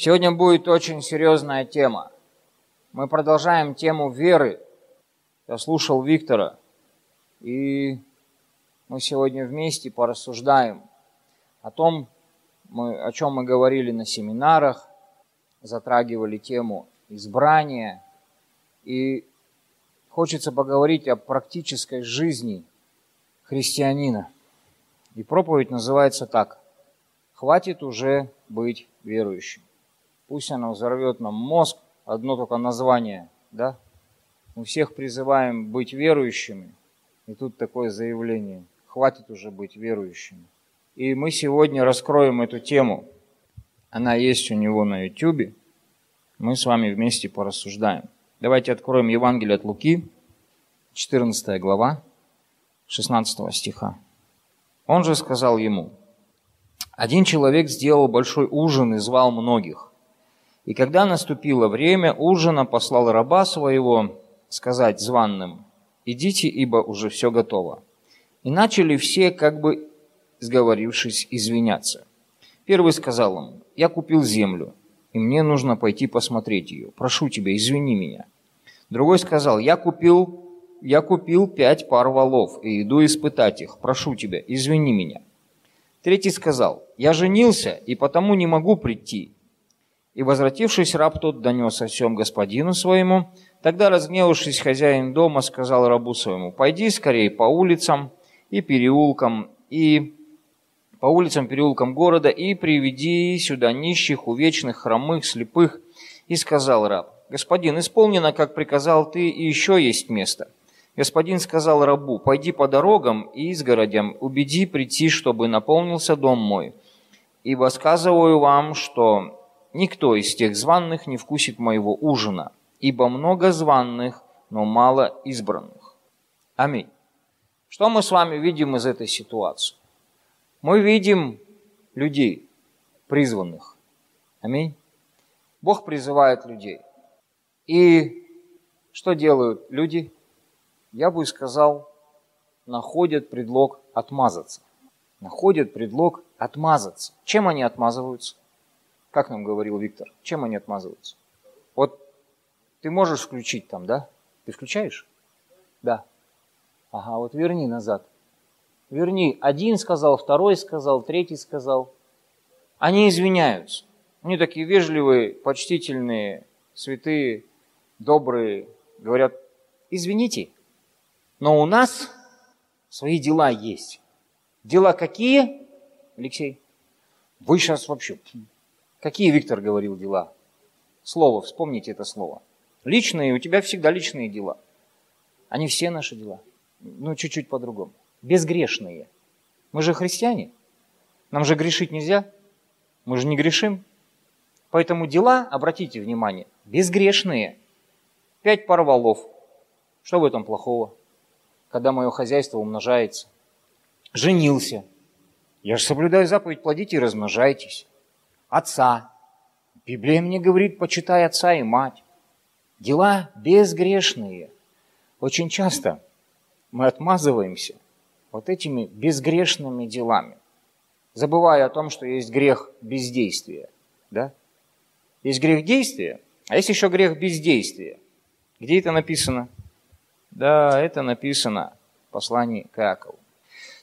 Сегодня будет очень серьезная тема. Мы продолжаем тему веры. Я слушал Виктора, и мы сегодня вместе порассуждаем о том, мы, о чем мы говорили на семинарах, затрагивали тему избрания, и хочется поговорить о практической жизни христианина. И проповедь называется так. Хватит уже быть верующим. Пусть она взорвет нам мозг, одно только название, да? Мы всех призываем быть верующими, и тут такое заявление. Хватит уже быть верующими. И мы сегодня раскроем эту тему. Она есть у него на YouTube. Мы с вами вместе порассуждаем. Давайте откроем Евангелие от Луки, 14 глава, 16 стиха. Он же сказал ему, один человек сделал большой ужин и звал многих. И когда наступило время ужина, послал раба своего сказать званным, «Идите, ибо уже все готово». И начали все, как бы сговорившись, извиняться. Первый сказал ему, «Я купил землю, и мне нужно пойти посмотреть ее. Прошу тебя, извини меня». Другой сказал, «Я купил, я купил пять пар валов и иду испытать их. Прошу тебя, извини меня». Третий сказал, «Я женился, и потому не могу прийти, и, возвратившись, раб тот донес о всем господину своему. Тогда, разгневавшись, хозяин дома сказал рабу своему, «Пойди скорее по улицам и переулкам, и по улицам, переулкам города, и приведи сюда нищих, увечных, хромых, слепых». И сказал раб, «Господин, исполнено, как приказал ты, и еще есть место». Господин сказал рабу, «Пойди по дорогам и изгородям, убеди прийти, чтобы наполнился дом мой. Ибо сказываю вам, что никто из тех званных не вкусит моего ужина, ибо много званных, но мало избранных. Аминь. Что мы с вами видим из этой ситуации? Мы видим людей, призванных. Аминь. Бог призывает людей. И что делают люди? Я бы сказал, находят предлог отмазаться. Находят предлог отмазаться. Чем они отмазываются? Как нам говорил Виктор, чем они отмазываются? Вот ты можешь включить там, да? Ты включаешь? Да. Ага, вот верни назад. Верни. Один сказал, второй сказал, третий сказал. Они извиняются. Они такие вежливые, почтительные, святые, добрые. Говорят, извините, но у нас свои дела есть. Дела какие, Алексей? Вы сейчас вообще Какие, Виктор, говорил дела? Слово, вспомните это слово. Личные, у тебя всегда личные дела. Они все наши дела. Ну, чуть-чуть по-другому. Безгрешные. Мы же христиане. Нам же грешить нельзя. Мы же не грешим. Поэтому дела, обратите внимание, безгрешные. Пять пар валов. Что в этом плохого? Когда мое хозяйство умножается. Женился. Я же соблюдаю заповедь, плодите и размножайтесь отца. Библия мне говорит, почитай отца и мать. Дела безгрешные. Очень часто мы отмазываемся вот этими безгрешными делами, забывая о том, что есть грех бездействия. Да? Есть грех действия, а есть еще грех бездействия. Где это написано? Да, это написано в послании к Иакову.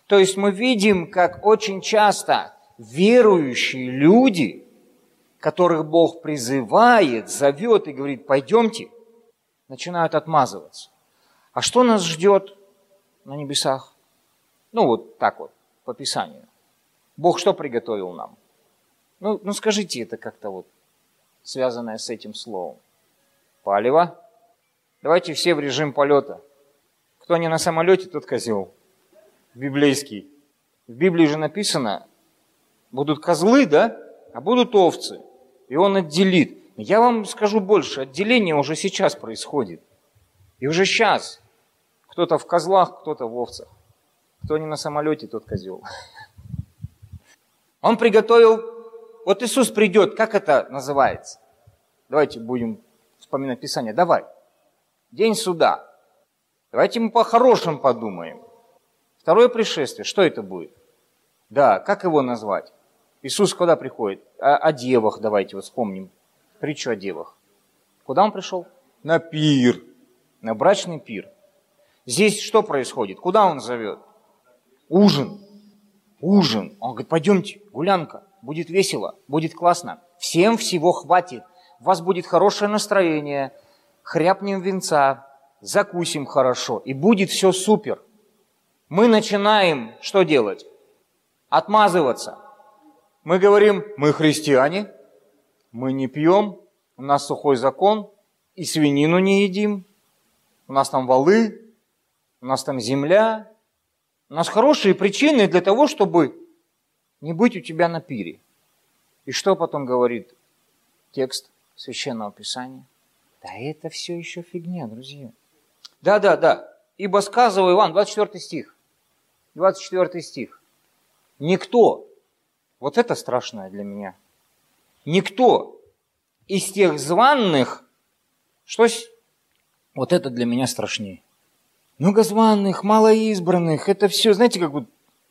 То есть мы видим, как очень часто верующие люди, которых Бог призывает, зовет и говорит, пойдемте, начинают отмазываться. А что нас ждет на небесах? Ну вот так вот, по Писанию. Бог что приготовил нам? Ну, ну скажите это как-то вот, связанное с этим словом. Палево. Давайте все в режим полета. Кто не на самолете, тот козел. Библейский. В Библии же написано, Будут козлы, да? А будут овцы. И он отделит. Я вам скажу больше, отделение уже сейчас происходит. И уже сейчас. Кто-то в козлах, кто-то в овцах. Кто не на самолете, тот козел. Он приготовил, вот Иисус придет, как это называется? Давайте будем вспоминать Писание. Давай. День суда. Давайте мы по-хорошему подумаем. Второе пришествие, что это будет? Да, как его назвать? Иисус куда приходит? О, о девах давайте вот вспомним. Притчу о девах. Куда он пришел? На пир. На брачный пир. Здесь что происходит? Куда он зовет? Ужин. Ужин. Он говорит, пойдемте, гулянка. Будет весело, будет классно. Всем всего хватит. У вас будет хорошее настроение. Хряпнем венца, закусим хорошо. И будет все супер. Мы начинаем что делать? Отмазываться. Мы говорим, мы христиане, мы не пьем, у нас сухой закон, и свинину не едим, у нас там валы, у нас там земля. У нас хорошие причины для того, чтобы не быть у тебя на пире. И что потом говорит текст Священного Писания? Да это все еще фигня, друзья. Да, да, да. Ибо сказывал Иван, 24 стих. 24 стих. Никто, вот это страшное для меня, никто из тех званных, что вот это для меня страшнее. Многозванных, малоизбранных, это все, знаете, как вот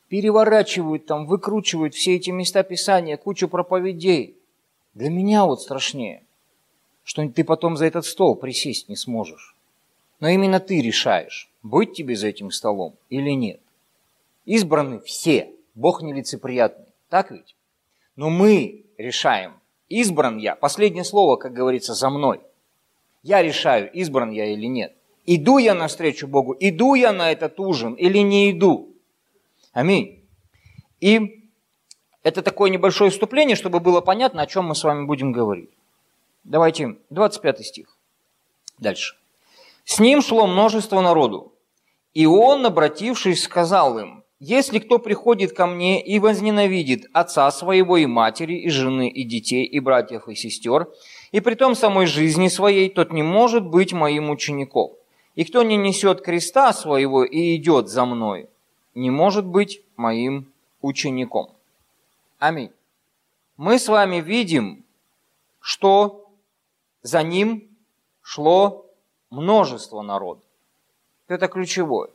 переворачивают там, выкручивают все эти места Писания, кучу проповедей. Для меня вот страшнее, что ты потом за этот стол присесть не сможешь. Но именно ты решаешь, быть тебе за этим столом или нет. Избраны все, Бог нелицеприятный, так ведь? Но мы решаем, избран я, последнее слово, как говорится, за мной. Я решаю, избран я или нет. Иду я навстречу Богу, иду я на этот ужин или не иду. Аминь. И это такое небольшое вступление, чтобы было понятно, о чем мы с вами будем говорить. Давайте, 25 стих. Дальше. «С ним шло множество народу, и он, обратившись, сказал им, «Если кто приходит ко мне и возненавидит отца своего и матери, и жены, и детей, и братьев, и сестер, и при том самой жизни своей, тот не может быть моим учеником. И кто не несет креста своего и идет за мной, не может быть моим учеником. Аминь. Мы с вами видим, что за ним шло множество народа. Это ключевое.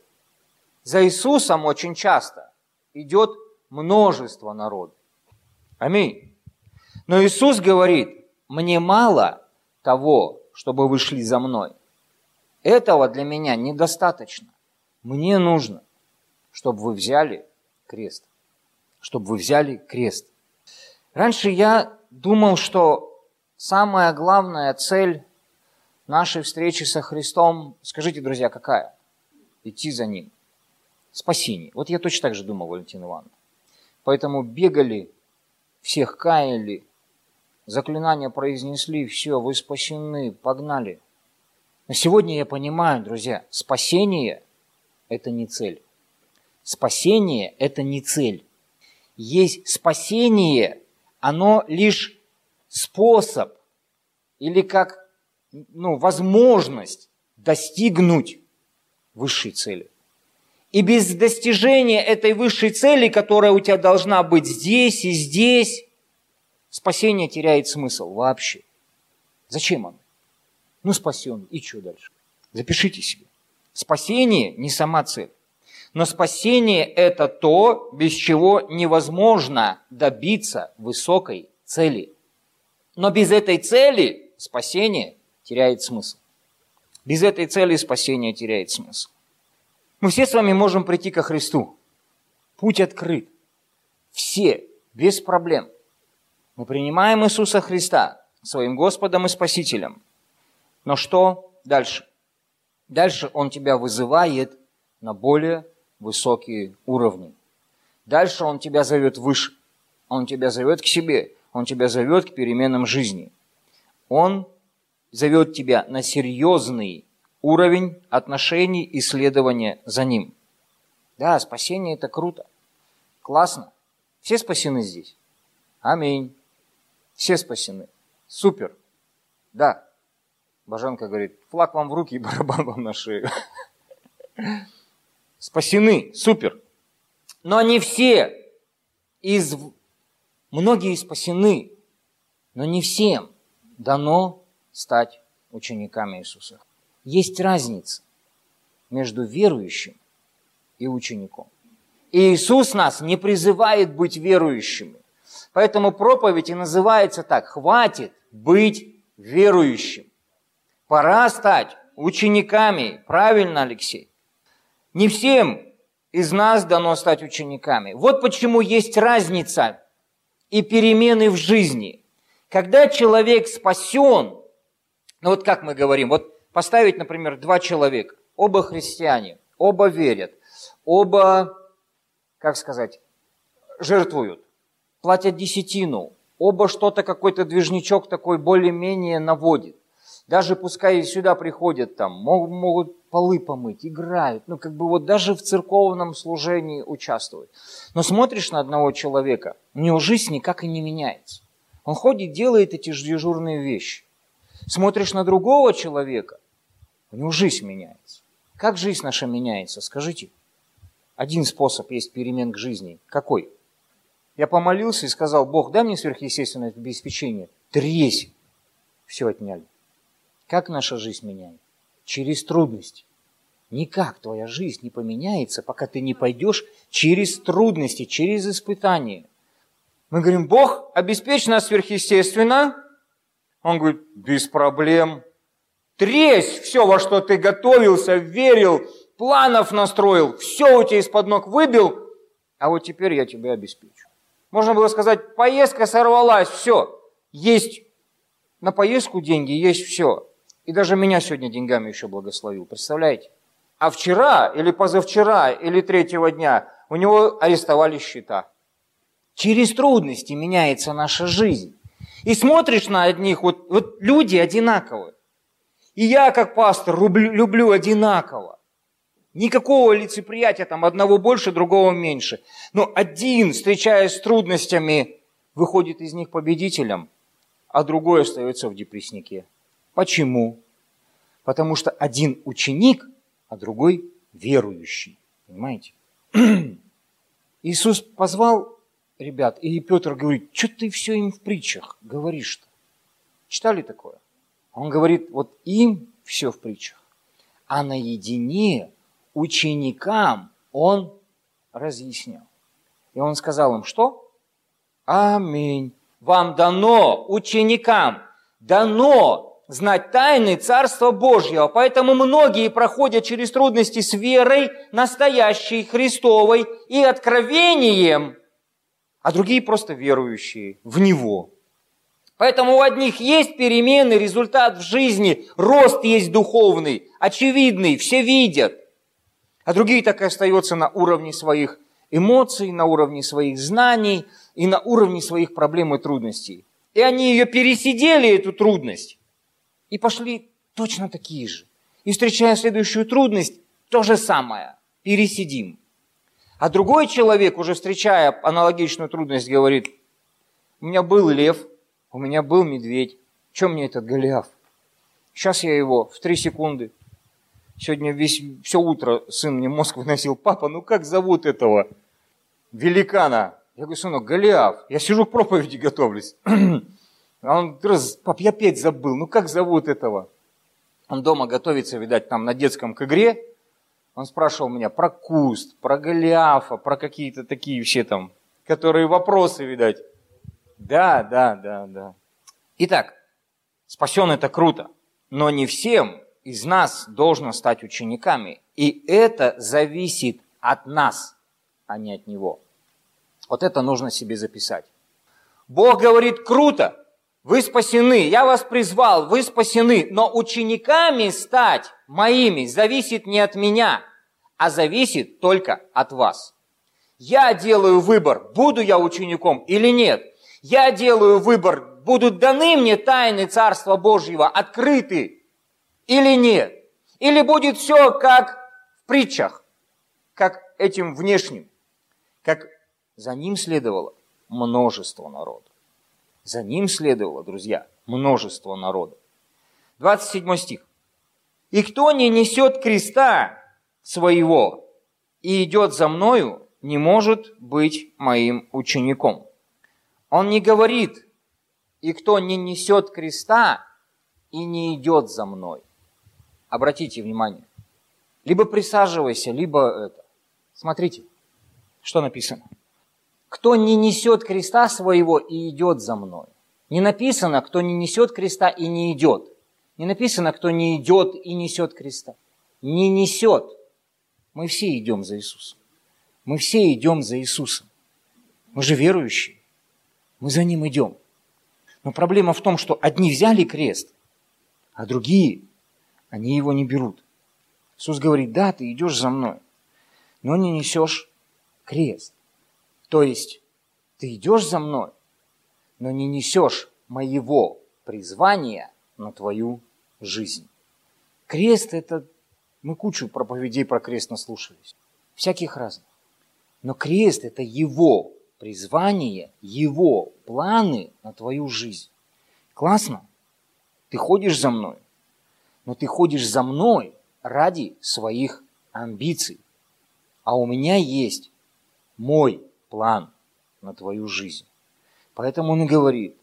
За Иисусом очень часто идет множество народа. Аминь. Но Иисус говорит, мне мало того, чтобы вы шли за мной. Этого для меня недостаточно. Мне нужно, чтобы вы взяли крест. Чтобы вы взяли крест. Раньше я думал, что самая главная цель нашей встречи со Христом, скажите, друзья, какая? Идти за Ним. Спасение. Вот я точно так же думал, Валентин Ивановна. Поэтому бегали, всех каяли, заклинания произнесли, все, вы спасены, погнали. Но сегодня я понимаю, друзья, спасение – это не цель. Спасение – это не цель. Есть спасение, оно лишь способ или как ну, возможность достигнуть высшей цели. И без достижения этой высшей цели, которая у тебя должна быть здесь и здесь, спасение теряет смысл вообще. Зачем оно? Ну, спасен. И что дальше? Запишите себе. Спасение не сама цель. Но спасение – это то, без чего невозможно добиться высокой цели. Но без этой цели спасение теряет смысл. Без этой цели спасение теряет смысл. Мы все с вами можем прийти ко Христу. Путь открыт. Все, без проблем. Мы принимаем Иисуса Христа своим Господом и Спасителем. Но что дальше? Дальше Он тебя вызывает на более высокие уровни. Дальше Он тебя зовет выше. Он тебя зовет к себе. Он тебя зовет к переменам жизни. Он зовет тебя на серьезный уровень отношений и следования за Ним. Да, спасение – это круто, классно. Все спасены здесь? Аминь. Все спасены. Супер. Да. Боженка говорит, флаг вам в руки и барабан вам на шею. Спасены. Супер. Но они все из... Многие спасены, но не всем дано стать учениками Иисуса. Есть разница между верующим и учеником. И Иисус нас не призывает быть верующими. Поэтому проповедь и называется так «Хватит быть верующим». Пора стать учениками. Правильно, Алексей? Не всем из нас дано стать учениками. Вот почему есть разница и перемены в жизни. Когда человек спасен, ну вот как мы говорим, вот поставить, например, два человека, оба христиане, оба верят, оба, как сказать, жертвуют, платят десятину, оба что-то, какой-то движничок такой более-менее наводит. Даже пускай сюда приходят там, могут, могут полы помыть, играют, ну как бы вот даже в церковном служении участвуют. Но смотришь на одного человека, у него жизнь никак и не меняется. Он ходит, делает эти же дежурные вещи. Смотришь на другого человека, у него жизнь меняется. Как жизнь наша меняется, скажите? Один способ есть перемен к жизни. Какой? Я помолился и сказал, Бог, дай мне сверхъестественное обеспечение. Тресь. Все отняли. Как наша жизнь меняется? Через трудности. Никак твоя жизнь не поменяется, пока ты не пойдешь через трудности, через испытания. Мы говорим, Бог, обеспечь нас сверхъестественно. Он говорит, без проблем. Тресь все, во что ты готовился, верил, планов настроил, все у тебя из-под ног выбил, а вот теперь я тебя обеспечу. Можно было сказать, поездка сорвалась, все, есть на поездку деньги, есть все. И даже меня сегодня деньгами еще благословил, представляете? А вчера или позавчера или третьего дня у него арестовали счета. Через трудности меняется наша жизнь. И смотришь на одних, вот, вот люди одинаковые. И я, как пастор, люблю, люблю одинаково. Никакого лицеприятия, там одного больше, другого меньше. Но один, встречаясь с трудностями, выходит из них победителем, а другой остается в депресснике. Почему? Потому что один ученик, а другой верующий. Понимаете? Иисус позвал ребят, и Петр говорит, что ты все им в притчах говоришь-то? Читали такое? Он говорит, вот им все в притчах, а наедине ученикам он разъяснял. И он сказал им, что? Аминь. Вам дано, ученикам, дано знать тайны Царства Божьего. Поэтому многие проходят через трудности с верой, настоящей, Христовой и откровением, а другие просто верующие в Него. Поэтому у одних есть перемены, результат в жизни, рост есть духовный, очевидный, все видят. А другие так и остаются на уровне своих эмоций, на уровне своих знаний и на уровне своих проблем и трудностей. И они ее пересидели, эту трудность, и пошли точно такие же. И встречая следующую трудность, то же самое. Пересидим. А другой человек, уже встречая аналогичную трудность, говорит, у меня был лев, у меня был медведь, чем мне этот Голиаф? Сейчас я его в три секунды. Сегодня весь, все утро сын мне мозг выносил. Папа, ну как зовут этого великана? Я говорю, сынок, Голиаф. Я сижу к проповеди готовлюсь. А он, раз, пап, я опять забыл, ну как зовут этого? Он дома готовится, видать, там на детском к игре. Он спрашивал меня про куст, про Голиафа, про какие-то такие все там, которые вопросы, видать. Да, да, да, да. Итак, спасен это круто, но не всем из нас должно стать учениками. И это зависит от нас, а не от него. Вот это нужно себе записать. Бог говорит, круто, вы спасены, я вас призвал, вы спасены, но учениками стать моими зависит не от меня, а зависит только от вас. Я делаю выбор, буду я учеником или нет. Я делаю выбор, будут даны мне тайны Царства Божьего, открыты или нет. Или будет все как в притчах, как этим внешним, как за ним следовало множество народа. За ним следовало, друзья, множество народа. 27 стих. «И кто не несет креста своего и идет за мною, не может быть моим учеником». Он не говорит, «И кто не несет креста и не идет за мной». Обратите внимание. Либо присаживайся, либо это. Смотрите, что написано. кто не несет креста своего и идет за мной. Не написано, кто не несет креста и не идет. Не написано, кто не идет и несет креста. Не несет. Мы все идем за Иисусом. Мы все идем за Иисусом. Мы же верующие. Мы за Ним идем. Но проблема в том, что одни взяли крест, а другие, они его не берут. Иисус говорит, да, ты идешь за мной, но не несешь крест. То есть ты идешь за мной, но не несешь моего призвания на твою жизнь. Крест – это... Мы кучу проповедей про крест наслушались. Всяких разных. Но крест – это его призвание, его планы на твою жизнь. Классно? Ты ходишь за мной, но ты ходишь за мной ради своих амбиций. А у меня есть мой план на твою жизнь. Поэтому он и говорит,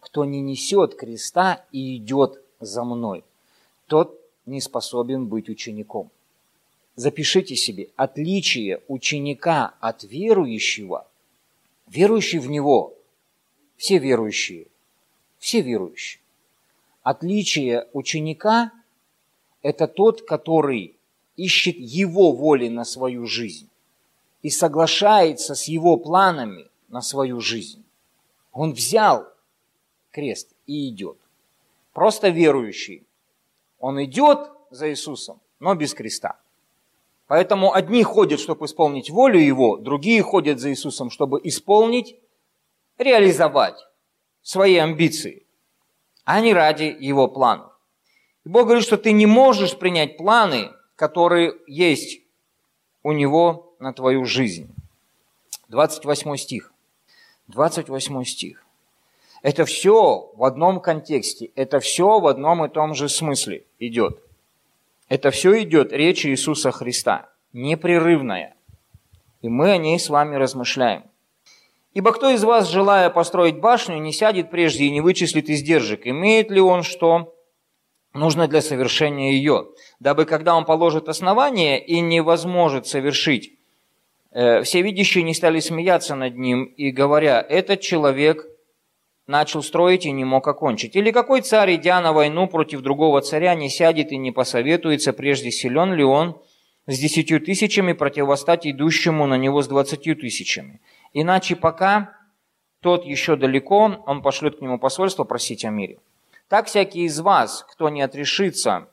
кто не несет креста и идет за мной, тот не способен быть учеником. Запишите себе отличие ученика от верующего. Верующий в него, все верующие, все верующие. Отличие ученика – это тот, который ищет его воли на свою жизнь и соглашается с его планами на свою жизнь. Он взял крест и идет. Просто верующий. Он идет за Иисусом, но без креста. Поэтому одни ходят, чтобы исполнить волю Его, другие ходят за Иисусом, чтобы исполнить, реализовать свои амбиции, а не ради Его планов. И Бог говорит, что ты не можешь принять планы, которые есть у Него на твою жизнь. 28 стих. 28 стих. Это все в одном контексте, это все в одном и том же смысле идет. Это все идет речь Иисуса Христа, непрерывная. И мы о ней с вами размышляем. Ибо кто из вас, желая построить башню, не сядет прежде и не вычислит издержек? Имеет ли он что нужно для совершения ее? Дабы, когда он положит основание и не возможет совершить, э, все видящие не стали смеяться над ним и говоря, этот человек начал строить и не мог окончить. Или какой царь, идя на войну против другого царя, не сядет и не посоветуется, прежде силен ли он с десятью тысячами противостать идущему на него с двадцатью тысячами. Иначе пока тот еще далеко, он пошлет к нему посольство просить о мире. Так всякий из вас, кто не отрешится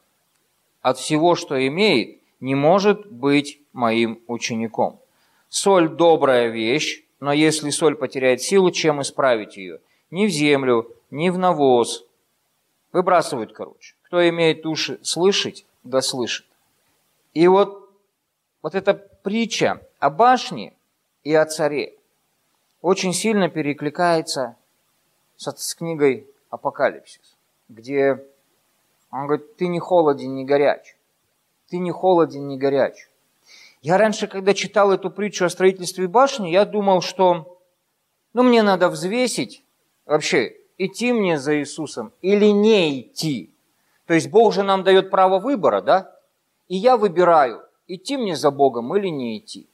от всего, что имеет, не может быть моим учеником. Соль – добрая вещь, но если соль потеряет силу, чем исправить ее? Ни в землю, ни в навоз. Выбрасывают, короче. Кто имеет уши слышать, да слышит. И вот, вот эта притча о башне и о царе очень сильно перекликается с, с книгой «Апокалипсис», где он говорит, ты не холоден, не горяч. Ты не холоден, не горяч. Я раньше, когда читал эту притчу о строительстве башни, я думал, что ну, мне надо взвесить вообще, идти мне за Иисусом или не идти. То есть Бог же нам дает право выбора, да? И я выбираю, идти мне за Богом или не идти.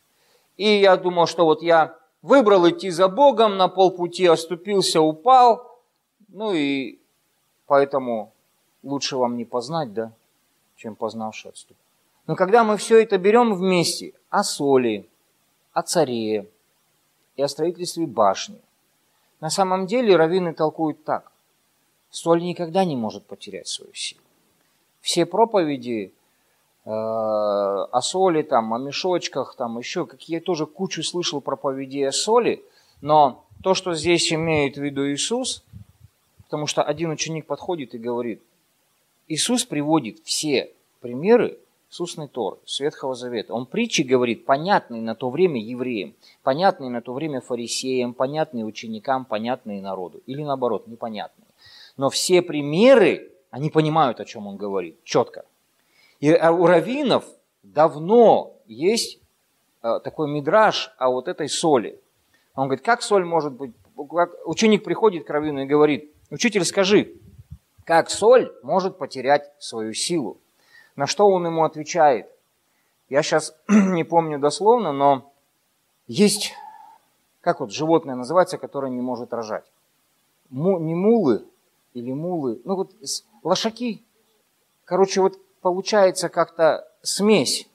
И я думал, что вот я выбрал идти за Богом, на полпути оступился, упал, ну и поэтому лучше вам не познать, да, чем познавший отступ. Но когда мы все это берем вместе, о соли, о царе и о строительстве башни, на самом деле раввины толкуют так. Соль никогда не может потерять свою силу. Все проповеди э, о соли, там, о мешочках, там еще, какие я тоже кучу слышал проповедей о соли, но то, что здесь имеет в виду Иисус, потому что один ученик подходит и говорит, Иисус приводит все примеры с устной Торы, с Ветхого Завета. Он притчи говорит, понятные на то время евреям, понятные на то время фарисеям, понятные ученикам, понятные народу. Или наоборот, непонятные. Но все примеры, они понимают, о чем он говорит, четко. И у раввинов давно есть э, такой мидраж о вот этой соли. Он говорит, как соль может быть... Ученик приходит к раввину и говорит, учитель, скажи, как соль может потерять свою силу? На что он ему отвечает? Я сейчас не помню дословно, но есть как вот животное называется, которое не может рожать? Му, не мулы или мулы, ну вот лошаки. Короче, вот получается как-то смесь.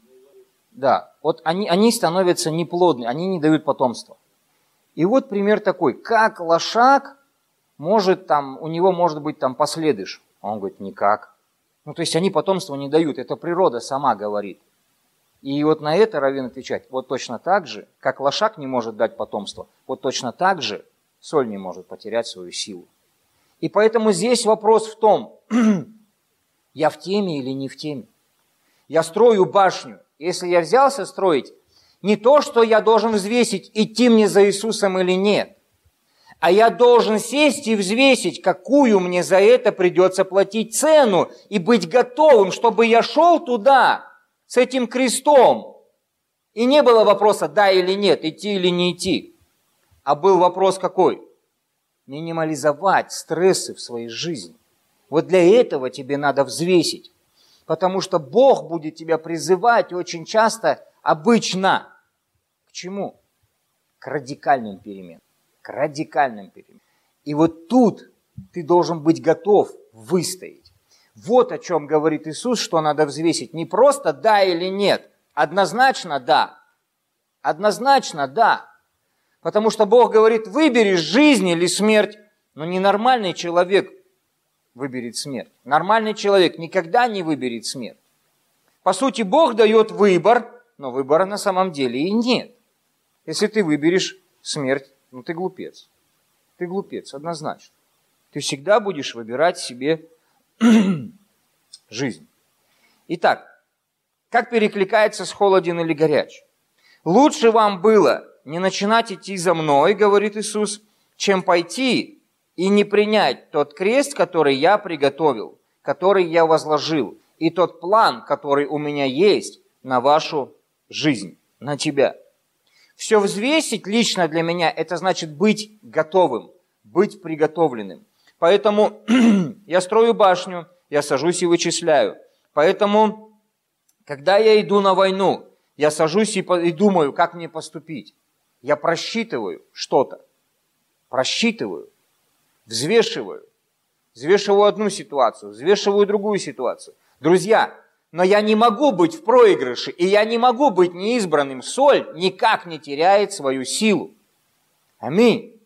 Да, вот они, они становятся неплодны, они не дают потомства. И вот пример такой, как лошак может там, у него может быть там последыш. Он говорит, никак. Ну, то есть они потомство не дают, это природа сама говорит. И вот на это Равин отвечает, вот точно так же, как лошак не может дать потомство, вот точно так же соль не может потерять свою силу. И поэтому здесь вопрос в том, я в теме или не в теме. Я строю башню. Если я взялся строить, не то, что я должен взвесить, идти мне за Иисусом или нет, а я должен сесть и взвесить, какую мне за это придется платить цену и быть готовым, чтобы я шел туда, с этим крестом. И не было вопроса да или нет, идти или не идти. А был вопрос какой? Минимализовать стрессы в своей жизни. Вот для этого тебе надо взвесить. Потому что Бог будет тебя призывать очень часто, обычно. К чему? К радикальным переменам. Радикальным переменам. И вот тут ты должен быть готов выстоять. Вот о чем говорит Иисус, что надо взвесить. Не просто да или нет. Однозначно да. Однозначно да. Потому что Бог говорит, выбери жизнь или смерть. Но ненормальный человек выберет смерть. Нормальный человек никогда не выберет смерть. По сути, Бог дает выбор, но выбора на самом деле и нет. Если ты выберешь смерть, ну ты глупец. Ты глупец, однозначно. Ты всегда будешь выбирать себе жизнь. Итак, как перекликается с холоден или горяч? Лучше вам было не начинать идти за мной, говорит Иисус, чем пойти и не принять тот крест, который я приготовил, который я возложил, и тот план, который у меня есть на вашу жизнь, на тебя. Все взвесить лично для меня, это значит быть готовым, быть приготовленным. Поэтому я строю башню, я сажусь и вычисляю. Поэтому, когда я иду на войну, я сажусь и, и думаю, как мне поступить. Я просчитываю что-то. Просчитываю, взвешиваю. Взвешиваю одну ситуацию, взвешиваю другую ситуацию. Друзья, но я не могу быть в проигрыше, и я не могу быть неизбранным. Соль никак не теряет свою силу. Аминь.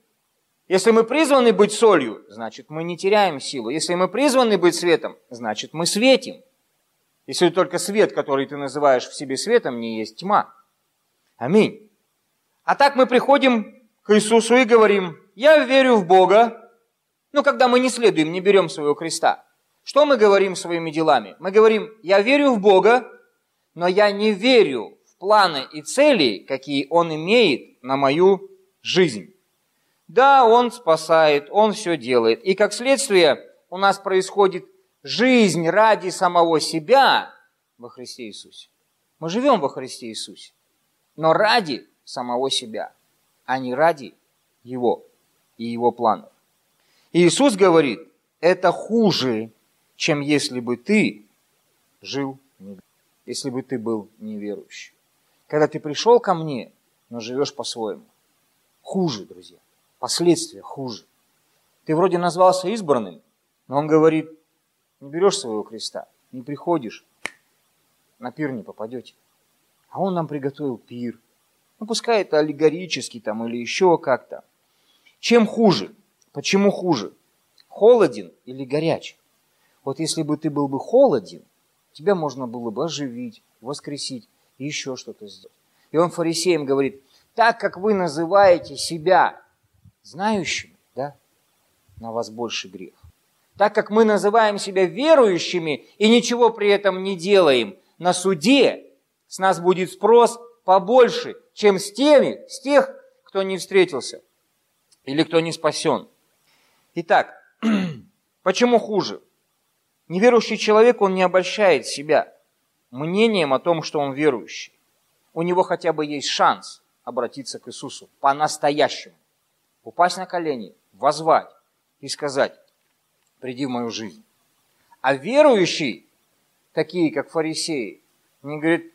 Если мы призваны быть солью, значит мы не теряем силу. Если мы призваны быть светом, значит мы светим. Если только свет, который ты называешь в себе светом, не есть тьма. Аминь. А так мы приходим к Иисусу и говорим, я верю в Бога. Но когда мы не следуем, не берем своего креста, что мы говорим своими делами? Мы говорим, я верю в Бога, но я не верю в планы и цели, какие Он имеет на мою жизнь. Да, Он спасает, Он все делает. И как следствие у нас происходит жизнь ради самого себя во Христе Иисусе. Мы живем во Христе Иисусе, но ради самого себя, а не ради Его и Его планов. И Иисус говорит, это хуже, чем если бы ты жил, если бы ты был неверующий. Когда ты пришел ко мне, но живешь по-своему. Хуже, друзья последствия хуже. Ты вроде назвался избранным, но он говорит, не берешь своего креста, не приходишь, на пир не попадете. А он нам приготовил пир. Ну, пускай это аллегорический там или еще как-то. Чем хуже? Почему хуже? Холоден или горяч? Вот если бы ты был бы холоден, тебя можно было бы оживить, воскресить и еще что-то сделать. И он фарисеям говорит, так как вы называете себя знающими, да, на вас больше грех. Так как мы называем себя верующими и ничего при этом не делаем, на суде с нас будет спрос побольше, чем с теми, с тех, кто не встретился или кто не спасен. Итак, почему хуже? Неверующий человек, он не обольщает себя мнением о том, что он верующий. У него хотя бы есть шанс обратиться к Иисусу по-настоящему упасть на колени, возвать и сказать, приди в мою жизнь. А верующий, такие как фарисеи, не говорит,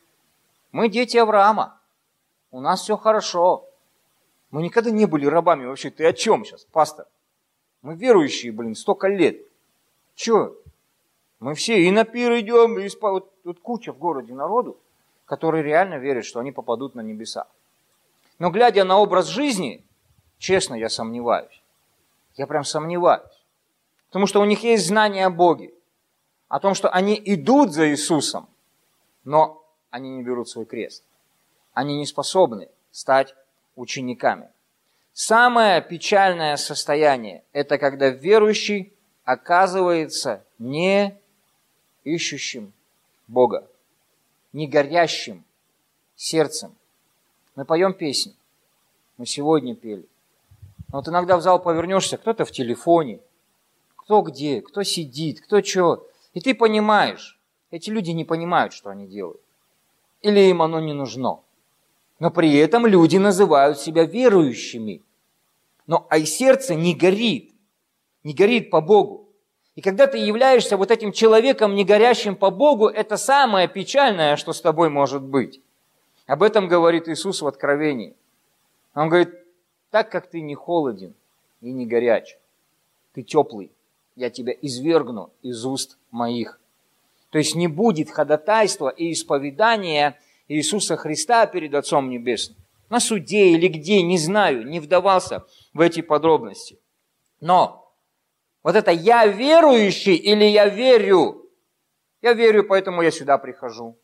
мы дети Авраама, у нас все хорошо, Мы никогда не были рабами вообще. Ты о чем сейчас, пастор? Мы верующие, блин, столько лет. Че? Мы все и на пир идем, и спа... вот, вот куча в городе народу, которые реально верят, что они попадут на небеса. Но глядя на образ жизни, честно, я сомневаюсь. Я прям сомневаюсь. Потому что у них есть знание о Боге, о том, что они идут за Иисусом, но они не берут свой крест. Они не способны стать учениками. Самое печальное состояние – это когда верующий оказывается не ищущим Бога, не горящим сердцем. Мы поем песни, мы сегодня пели. Но вот иногда в зал повернешься, кто-то в телефоне, кто где, кто сидит, кто что. И ты понимаешь, эти люди не понимают, что они делают. Или им оно не нужно. Но при этом люди называют себя верующими. Но а и сердце не горит, не горит по Богу. И когда ты являешься вот этим человеком, не горящим по Богу, это самое печальное, что с тобой может быть. Об этом говорит Иисус в Откровении. Он говорит, так как ты не холоден и не горяч, ты теплый, я тебя извергну из уст моих. То есть не будет ходатайства и исповедания Иисуса Христа перед Отцом Небесным. На суде или где, не знаю, не вдавался в эти подробности. Но вот это «я верующий» или «я верю», я верю, поэтому я сюда прихожу.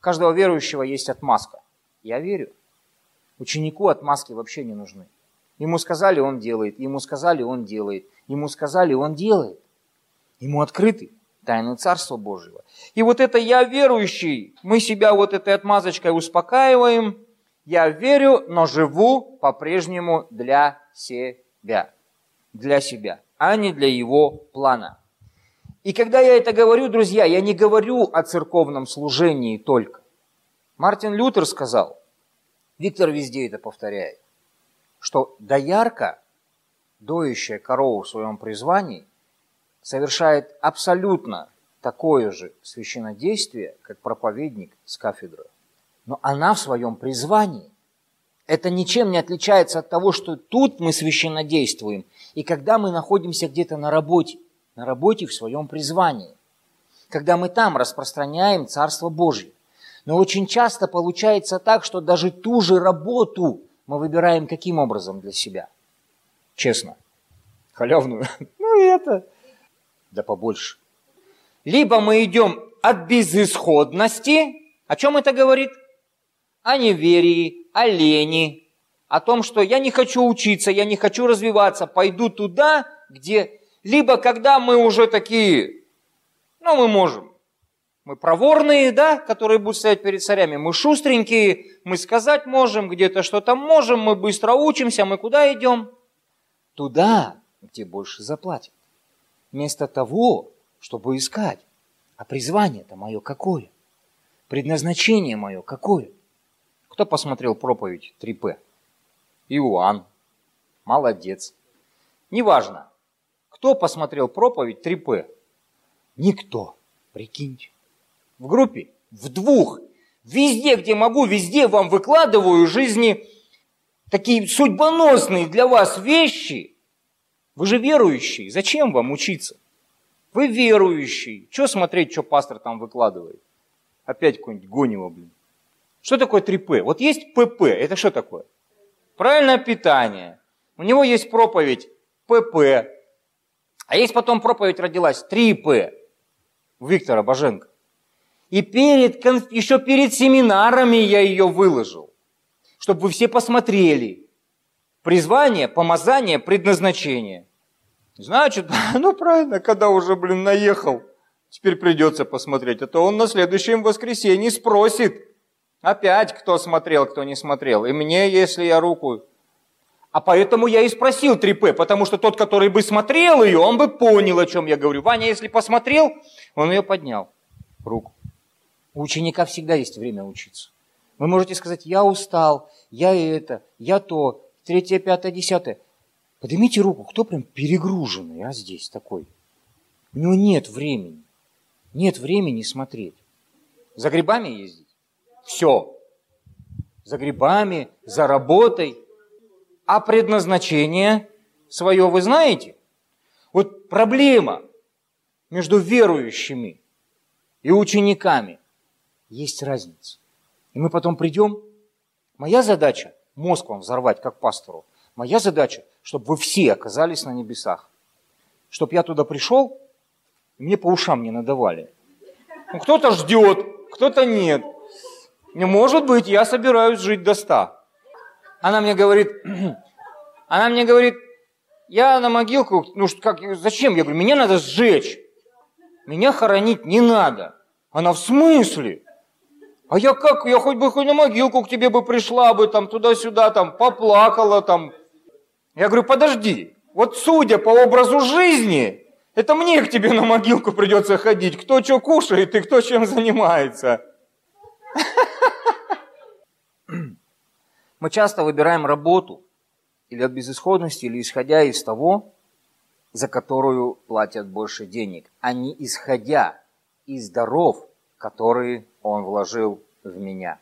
У каждого верующего есть отмазка. Я верю. Ученику отмазки вообще не нужны. Ему сказали, он делает. Ему сказали, он делает. Ему сказали, он делает. Ему открыты тайны Царства Божьего. И вот это «я верующий», мы себя вот этой отмазочкой успокаиваем. Я верю, но живу по-прежнему для себя. Для себя а не для его плана. И когда я это говорю, друзья, я не говорю о церковном служении только. Мартин Лютер сказал, Виктор везде это повторяет, что доярка, доющая корову в своем призвании, совершает абсолютно такое же священнодействие, как проповедник с кафедры. Но она в своем призвании. Это ничем не отличается от того, что тут мы священнодействуем, и когда мы находимся где-то на работе, на работе в своем призвании, когда мы там распространяем Царство Божье. Но очень часто получается так, что даже ту же работу мы выбираем каким образом для себя? Честно. Халявную. Ну и это. Да побольше. Либо мы идем от безысходности. О чем это говорит? О неверии, о лени, о том, что я не хочу учиться, я не хочу развиваться, пойду туда, где... Либо когда мы уже такие, ну, мы можем, мы проворные, да, которые будут стоять перед царями, мы шустренькие, мы сказать можем, где-то что-то можем, мы быстро учимся, мы куда идем? Туда, где больше заплатят. Вместо того, чтобы искать, а призвание-то мое какое? Предназначение мое какое? Кто посмотрел проповедь 3П? Иоанн. Молодец. Неважно, кто посмотрел проповедь 3П? Никто. Прикиньте. В группе? В двух. Везде, где могу, везде вам выкладываю жизни такие судьбоносные для вас вещи. Вы же верующие. Зачем вам учиться? Вы верующий. Что смотреть, что пастор там выкладывает? Опять какой-нибудь Гонева, блин. Что такое 3П? Вот есть ПП. Это что такое? правильное питание. У него есть проповедь ПП, а есть потом проповедь родилась 3П у Виктора Боженко. И перед, еще перед семинарами я ее выложил, чтобы вы все посмотрели. Призвание, помазание, предназначение. Значит, ну правильно, когда уже, блин, наехал, теперь придется посмотреть, а то он на следующем воскресенье спросит – Опять кто смотрел, кто не смотрел. И мне, если я руку... А поэтому я и спросил 3П, потому что тот, который бы смотрел ее, он бы понял, о чем я говорю. Ваня, если посмотрел, он ее поднял, руку. У ученика всегда есть время учиться. Вы можете сказать, я устал, я это, я то, третье, пятое, десятое. Поднимите руку, кто прям перегруженный, а здесь такой. У него нет времени. Нет времени смотреть. За грибами ездить? Все. За грибами, за работой. А предназначение свое вы знаете? Вот проблема между верующими и учениками. Есть разница. И мы потом придем. Моя задача – мозг вам взорвать, как пастору. Моя задача, чтобы вы все оказались на небесах. Чтобы я туда пришел, мне по ушам не надавали. Ну, кто-то ждет, кто-то нет. Не может быть, я собираюсь жить до ста. Она мне говорит, она мне говорит, я на могилку, ну как, зачем? Я говорю, меня надо сжечь. Меня хоронить не надо. Она в смысле? А я как, я хоть бы хоть на могилку к тебе бы пришла бы, там туда-сюда, там поплакала, там. Я говорю, подожди, вот судя по образу жизни, это мне к тебе на могилку придется ходить, кто что кушает и кто чем занимается. Мы часто выбираем работу или от безысходности, или исходя из того, за которую платят больше денег, а не исходя из даров, которые он вложил в меня.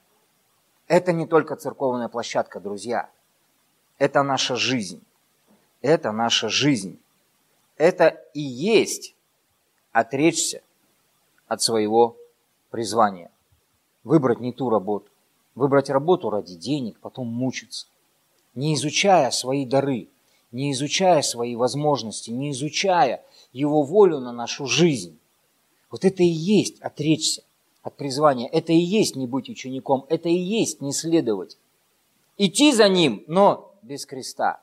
Это не только церковная площадка, друзья. Это наша жизнь. Это наша жизнь. Это и есть отречься от своего призвания. Выбрать не ту работу. Выбрать работу ради денег, потом мучиться. Не изучая свои дары, не изучая свои возможности, не изучая Его волю на нашу жизнь. Вот это и есть отречься от призвания. Это и есть не быть учеником, это и есть не следовать. Идти за Ним, но без креста.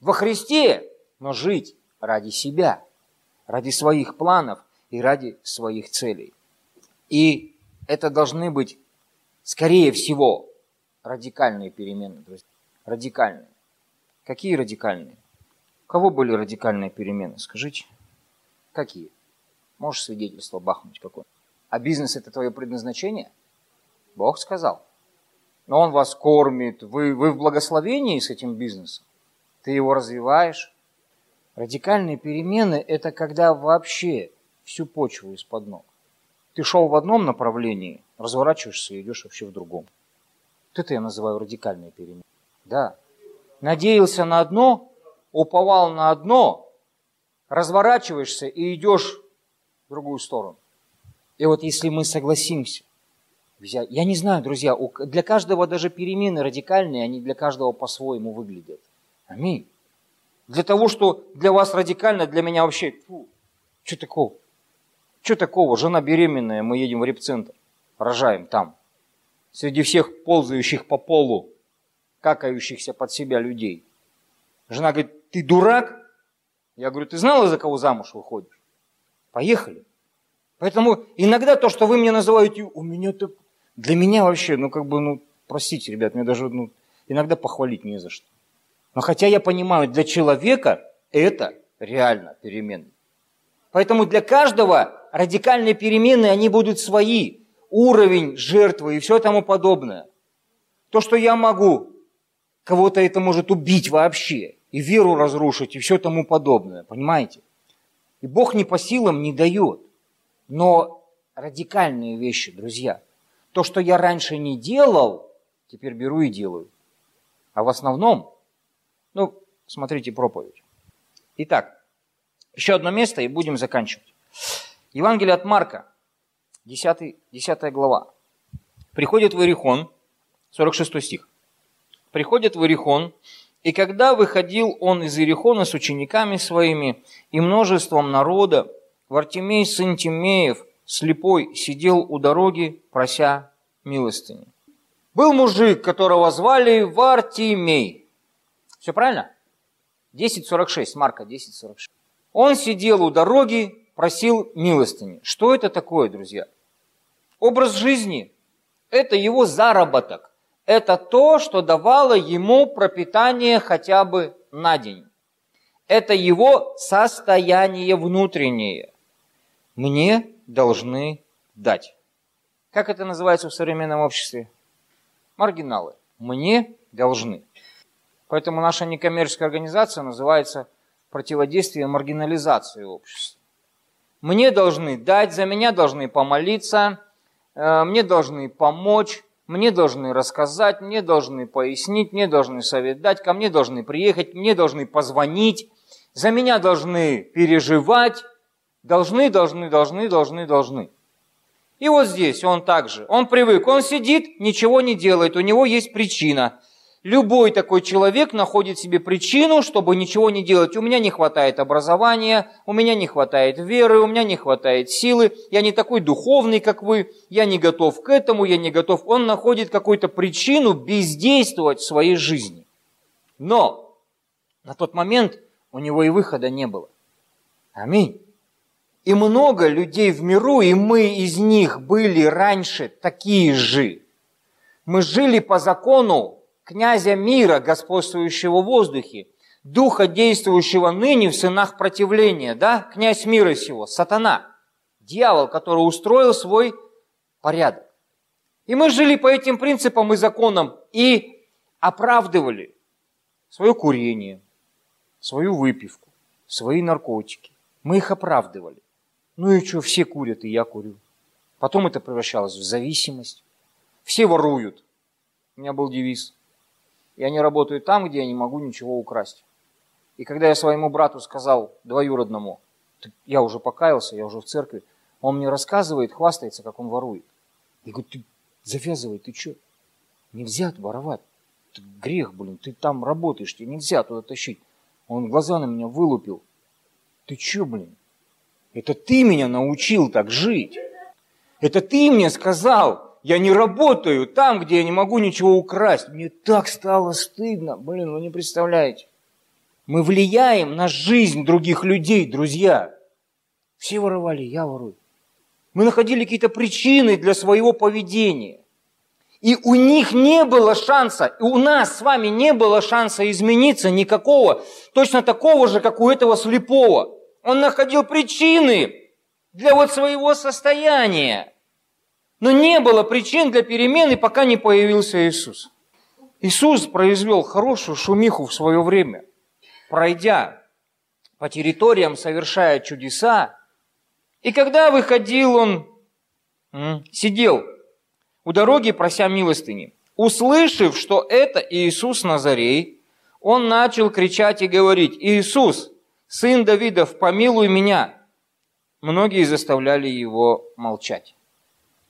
Во Христе, но жить ради себя, ради своих планов и ради своих целей. И это должны быть, скорее всего, радикальные перемены, друзья. Радикальные. Какие радикальные? У кого были радикальные перемены, скажите? Какие? Можешь свидетельство бахнуть какое? А бизнес это твое предназначение? Бог сказал. Но Он вас кормит, вы, вы в благословении с этим бизнесом. Ты его развиваешь. Радикальные перемены – это когда вообще всю почву из-под ног. Ты шел в одном направлении, разворачиваешься и идешь вообще в другом. Вот это я называю радикальные перемены. Да. Надеялся на одно, уповал на одно, разворачиваешься и идешь в другую сторону. И вот если мы согласимся я не знаю, друзья, для каждого даже перемены радикальные, они для каждого по-своему выглядят. Аминь. Для того, что для вас радикально, для меня вообще, фу, что такого? Что такого? Жена беременная, мы едем в репцентр, рожаем там. Среди всех ползающих по полу, какающихся под себя людей. Жена говорит, ты дурак? Я говорю, ты знала, за кого замуж выходишь? Поехали. Поэтому иногда то, что вы мне называете, у меня то для меня вообще, ну как бы, ну, простите, ребят, мне даже, ну, иногда похвалить не за что. Но хотя я понимаю, для человека это реально перемены. Поэтому для каждого радикальные перемены, они будут свои. Уровень жертвы и все тому подобное. То, что я могу, кого-то это может убить вообще, и веру разрушить, и все тому подобное. Понимаете? И Бог не по силам не дает. Но радикальные вещи, друзья. То, что я раньше не делал, теперь беру и делаю. А в основном, ну, смотрите проповедь. Итак, еще одно место и будем заканчивать. Евангелие от Марка, 10, 10 глава. Приходит в Иерихон, 46 стих. Приходит в Иерихон, и когда выходил он из Иерихона с учениками своими и множеством народа, Вартимей, сын Тимеев, слепой, сидел у дороги, прося милостыни. Был мужик, которого звали Вартимей. Все правильно? 10.46, Марка 10.46. Он сидел у дороги, просил милостыни. Что это такое, друзья? Образ жизни – это его заработок. Это то, что давало ему пропитание хотя бы на день. Это его состояние внутреннее мне должны дать. Как это называется в современном обществе? Маргиналы. Мне должны. Поэтому наша некоммерческая организация называется противодействие маргинализации общества. Мне должны дать, за меня должны помолиться, э, мне должны помочь, мне должны рассказать, мне должны пояснить, мне должны совет дать, ко мне должны приехать, мне должны позвонить, за меня должны переживать, должны, должны, должны, должны, должны. И вот здесь он также, он привык, он сидит, ничего не делает, у него есть причина. Любой такой человек находит себе причину, чтобы ничего не делать. У меня не хватает образования, у меня не хватает веры, у меня не хватает силы, я не такой духовный, как вы, я не готов к этому, я не готов. Он находит какую-то причину бездействовать в своей жизни. Но на тот момент у него и выхода не было. Аминь. И много людей в миру, и мы из них были раньше такие же. Мы жили по закону князя мира, господствующего в воздухе, духа, действующего ныне в сынах противления, да, князь мира сего, сатана, дьявол, который устроил свой порядок. И мы жили по этим принципам и законам и оправдывали свое курение, свою выпивку, свои наркотики. Мы их оправдывали. Ну и что, все курят, и я курю. Потом это превращалось в зависимость. Все воруют. У меня был девиз. Я не работаю там, где я не могу ничего украсть. И когда я своему брату сказал, двоюродному, я уже покаялся, я уже в церкви, он мне рассказывает, хвастается, как он ворует. Я говорю, ты завязывай, ты что? Нельзя воровать. Это грех, блин, ты там работаешь, тебе нельзя туда тащить. Он глаза на меня вылупил. Ты что, блин? Это ты меня научил так жить. Это ты мне сказал, я не работаю там, где я не могу ничего украсть. Мне так стало стыдно. Блин, вы не представляете. Мы влияем на жизнь других людей, друзья. Все воровали, я ворую. Мы находили какие-то причины для своего поведения. И у них не было шанса, и у нас с вами не было шанса измениться никакого, точно такого же, как у этого слепого. Он находил причины для вот своего состояния. Но не было причин для перемены, пока не появился Иисус. Иисус произвел хорошую шумиху в свое время, пройдя по территориям, совершая чудеса. И когда выходил он, сидел у дороги, прося милостыни. Услышав, что это Иисус Назарей, он начал кричать и говорить, «Иисус, сын Давидов, помилуй меня!» Многие заставляли его молчать.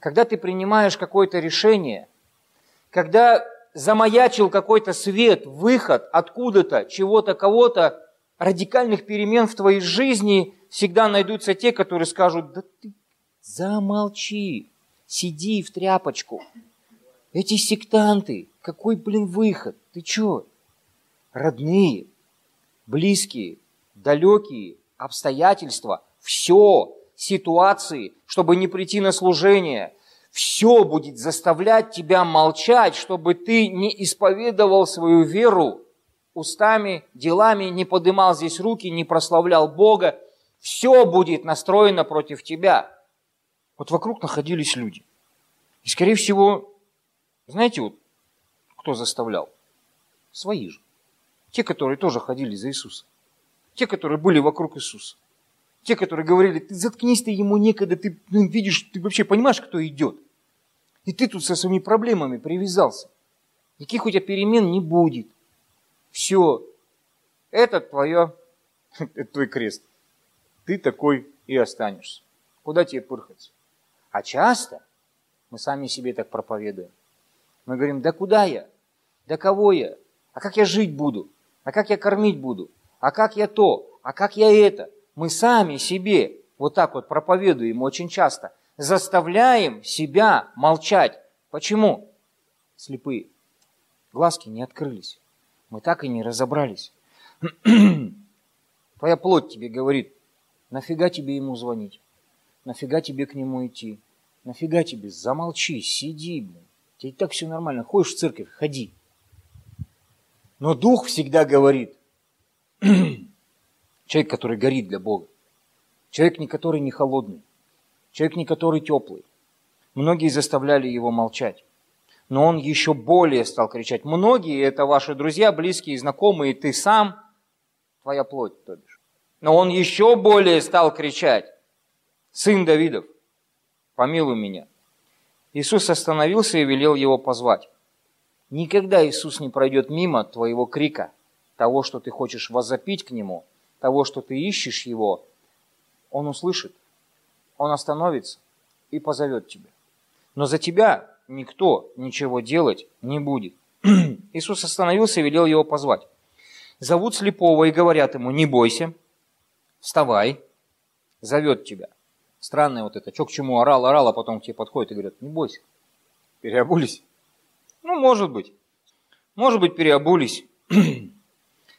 Когда ты принимаешь какое-то решение, когда замаячил какой-то свет, выход откуда-то, чего-то, кого-то, радикальных перемен в твоей жизни, всегда найдутся те, которые скажут, да ты замолчи, сиди в тряпочку. Эти сектанты, какой, блин, выход? Ты чё? Родные, близкие, далекие обстоятельства, все, ситуации, чтобы не прийти на служение, все будет заставлять тебя молчать, чтобы ты не исповедовал свою веру устами, делами, не подымал здесь руки, не прославлял Бога. Все будет настроено против тебя. Вот вокруг находились люди. И, скорее всего, знаете, вот кто заставлял? Свои же. Те, которые тоже ходили за Иисусом. Те, которые были вокруг Иисуса. Те, которые говорили, ты заткнись, ты ему некогда, ты ну, видишь, ты вообще понимаешь, кто идет. И ты тут со своими проблемами привязался. Никаких у тебя перемен не будет. Все. Это твое, это твой крест. Ты такой и останешься. Куда тебе пырхаться? А часто мы сами себе так проповедуем. Мы говорим, да куда я? Да кого я? А как я жить буду? А как я кормить буду? а как я то, а как я это. Мы сами себе вот так вот проповедуем очень часто, заставляем себя молчать. Почему? Слепые. Глазки не открылись. Мы так и не разобрались. Твоя плоть тебе говорит, нафига тебе ему звонить? Нафига тебе к нему идти? Нафига тебе? Замолчи, сиди, блин. Тебе так все нормально. Ходишь в церковь, ходи. Но дух всегда говорит, Человек, который горит для Бога. Человек, не который не холодный. Человек, не который теплый. Многие заставляли его молчать. Но он еще более стал кричать. Многие, это ваши друзья, близкие, знакомые, ты сам, твоя плоть, то бишь. Но он еще более стал кричать. Сын Давидов, помилуй меня. Иисус остановился и велел его позвать. Никогда Иисус не пройдет мимо твоего крика, того, что ты хочешь возопить к Нему, того, что ты ищешь Его. Он услышит, Он остановится и позовет тебя. Но за тебя никто ничего делать не будет. Иисус остановился и велел его позвать. Зовут слепого и говорят ему, не бойся, вставай, зовет тебя. Странное вот это, что к чему орал, орал, а потом к тебе подходит и говорят, не бойся, переобулись. Ну, может быть. Может быть, переобулись.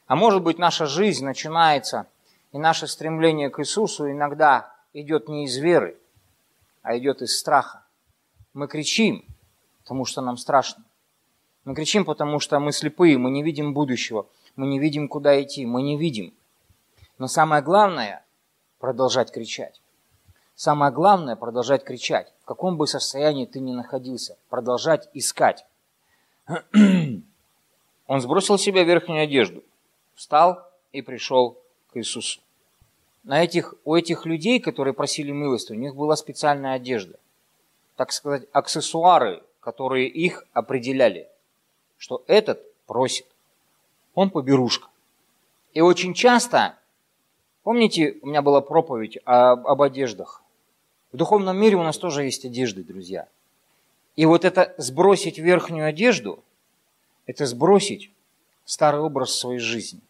А может быть, наша жизнь начинается, и наше стремление к Иисусу иногда идет не из веры, а идет из страха. Мы кричим, потому что нам страшно. Мы кричим, потому что мы слепые, мы не видим будущего, мы не видим, куда идти, мы не видим. Но самое главное – продолжать кричать. Самое главное – продолжать кричать. В каком бы состоянии ты ни находился, продолжать искать. Он сбросил с себя верхнюю одежду, встал и пришел к Иисусу. На этих, у этих людей, которые просили милости, у них была специальная одежда. Так сказать, аксессуары, которые их определяли, что этот просит. Он поберушка. И очень часто, помните, у меня была проповедь об, об одеждах. В духовном мире у нас тоже есть одежды, друзья – и вот это сбросить верхнюю одежду, это сбросить старый образ своей жизни.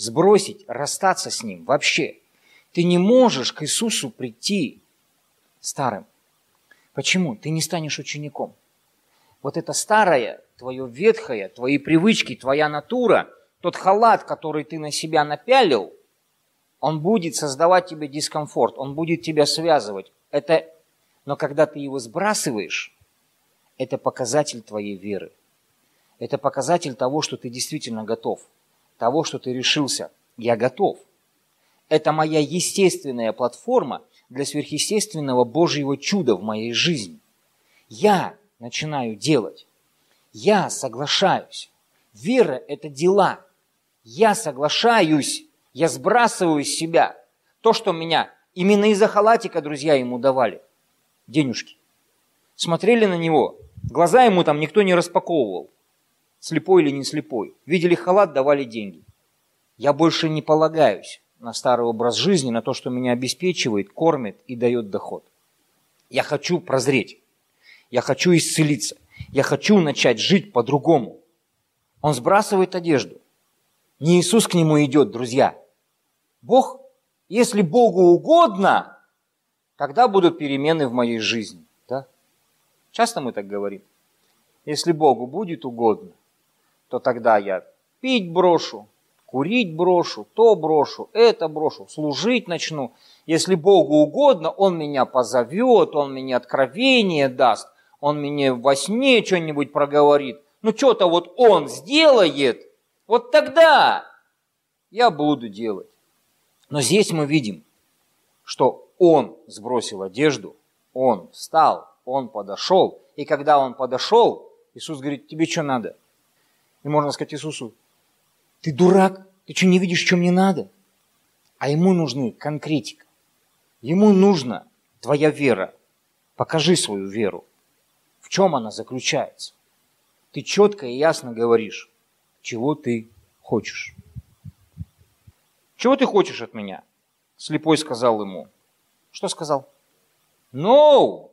Сбросить, расстаться с ним вообще. Ты не можешь к Иисусу прийти старым. Почему? Ты не станешь учеником. Вот это старое, твое ветхое, твои привычки, твоя натура, тот халат, который ты на себя напялил, он будет создавать тебе дискомфорт, он будет тебя связывать. Это... Но когда ты его сбрасываешь, это показатель твоей веры. Это показатель того, что ты действительно готов. Того, что ты решился. Я готов. Это моя естественная платформа для сверхъестественного Божьего чуда в моей жизни. Я начинаю делать. Я соглашаюсь. Вера – это дела. Я соглашаюсь. Я сбрасываю с себя то, что меня именно из-за халатика друзья ему давали. Денежки. Смотрели на него – Глаза ему там никто не распаковывал, слепой или не слепой. Видели халат, давали деньги. Я больше не полагаюсь на старый образ жизни, на то, что меня обеспечивает, кормит и дает доход. Я хочу прозреть. Я хочу исцелиться. Я хочу начать жить по-другому. Он сбрасывает одежду. Не Иисус к нему идет, друзья. Бог, если Богу угодно, тогда будут перемены в моей жизни. Часто мы так говорим. Если Богу будет угодно, то тогда я пить брошу, курить брошу, то брошу, это брошу, служить начну. Если Богу угодно, Он меня позовет, Он мне откровение даст, Он мне во сне что-нибудь проговорит. Ну что-то вот Он сделает, вот тогда я буду делать. Но здесь мы видим, что Он сбросил одежду, Он встал, он подошел, и когда он подошел, Иисус говорит, тебе что надо? И можно сказать Иисусу, ты дурак, ты что не видишь, что мне надо? А ему нужны конкретика. Ему нужна твоя вера. Покажи свою веру. В чем она заключается? Ты четко и ясно говоришь, чего ты хочешь. Чего ты хочешь от меня? Слепой сказал ему. Что сказал? No,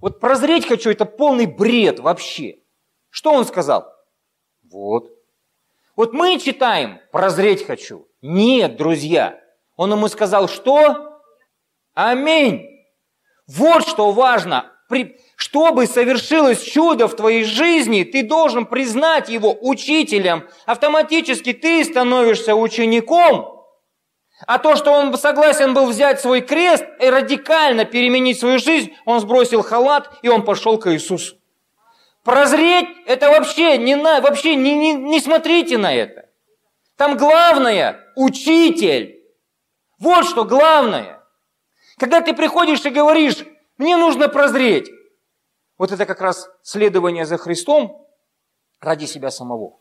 вот прозреть хочу, это полный бред вообще. Что он сказал? Вот. Вот мы читаем, прозреть хочу. Нет, друзья. Он ему сказал, что? Аминь. Вот что важно. Чтобы совершилось чудо в твоей жизни, ты должен признать его учителем. Автоматически ты становишься учеником – а то, что он согласен был взять свой крест и радикально переменить свою жизнь, он сбросил халат и он пошел к Иисусу. Прозреть – это вообще не, на, вообще не, не, не смотрите на это. Там главное – учитель. Вот что главное. Когда ты приходишь и говоришь, мне нужно прозреть, вот это как раз следование за Христом ради себя самого.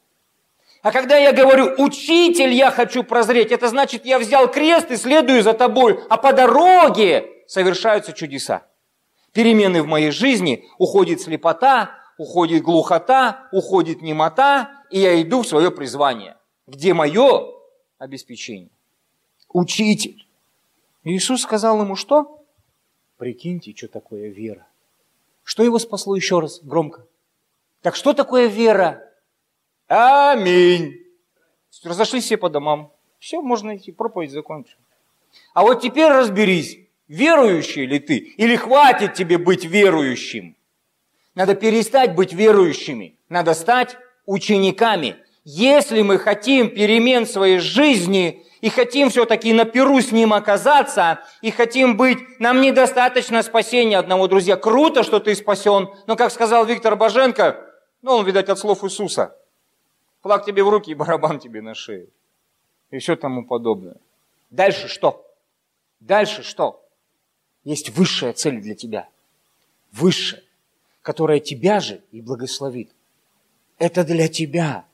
А когда я говорю, учитель, я хочу прозреть, это значит, я взял крест и следую за тобой, а по дороге совершаются чудеса. перемены в моей жизни, уходит слепота, уходит глухота, уходит немота, и я иду в свое призвание. Где мое обеспечение? Учитель. Иисус сказал ему что? Прикиньте, что такое вера. Что его спасло еще раз громко? Так что такое вера? Аминь. Разошлись все по домам. Все, можно идти, проповедь закончена. А вот теперь разберись, верующий ли ты, или хватит тебе быть верующим. Надо перестать быть верующими, надо стать учениками. Если мы хотим перемен своей жизни и хотим все-таки на перу с ним оказаться, и хотим быть, нам недостаточно спасения одного, друзья. Круто, что ты спасен, но, как сказал Виктор Боженко, ну, он, видать, от слов Иисуса, флаг тебе в руки и барабан тебе на шею. И все тому подобное. Дальше что? Дальше что? Есть высшая цель для тебя. Высшая, которая тебя же и благословит. Это для тебя.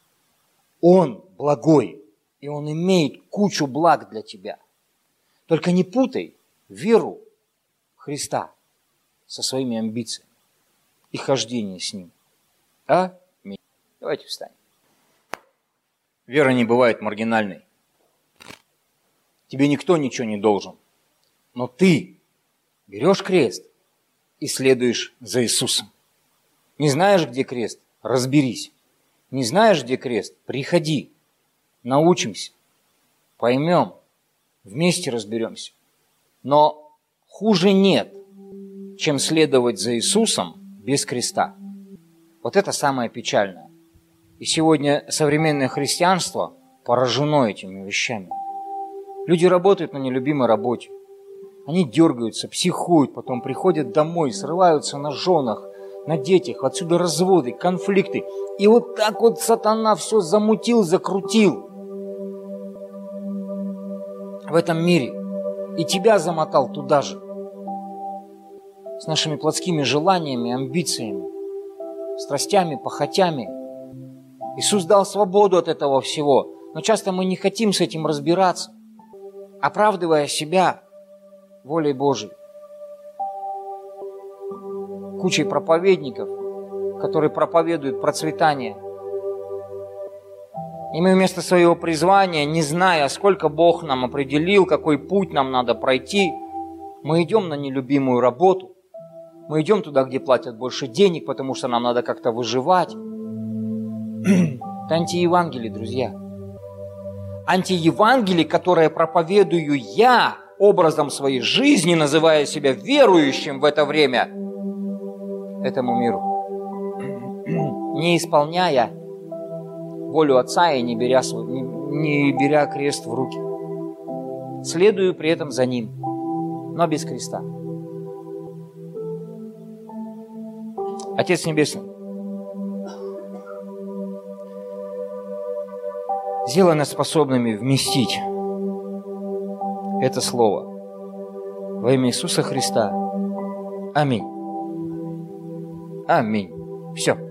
Он благой, и Он имеет кучу благ для тебя. Только не путай веру Христа со своими амбициями и хождение с Ним. Аминь. Давайте встанем. Вера не бывает маргинальной. Тебе никто ничего не должен. Но ты берешь крест и следуешь за Иисусом. Не знаешь, где крест? Разберись. Не знаешь, где крест? Приходи научимся, поймем, вместе разберемся. Но хуже нет, чем следовать за Иисусом без креста. Вот это самое печальное. И сегодня современное христианство поражено этими вещами. Люди работают на нелюбимой работе. Они дергаются, психуют, потом приходят домой, срываются на женах, на детях, отсюда разводы, конфликты. И вот так вот сатана все замутил, закрутил в этом мире. И тебя замотал туда же. С нашими плотскими желаниями, амбициями, страстями, похотями. Иисус дал свободу от этого всего. Но часто мы не хотим с этим разбираться, оправдывая себя волей Божией. Кучей проповедников, которые проповедуют процветание – и мы вместо своего призвания, не зная, сколько Бог нам определил, какой путь нам надо пройти, мы идем на нелюбимую работу. Мы идем туда, где платят больше денег, потому что нам надо как-то выживать. Это антиевангелие, друзья. Антиевангелие, которое проповедую я образом своей жизни, называя себя верующим в это время этому миру, не исполняя волю Отца и не беря, свой, не, не беря крест в руки. Следую при этом за Ним, но без креста. Отец Небесный, сделай нас способными вместить это Слово во имя Иисуса Христа. Аминь. Аминь. Все.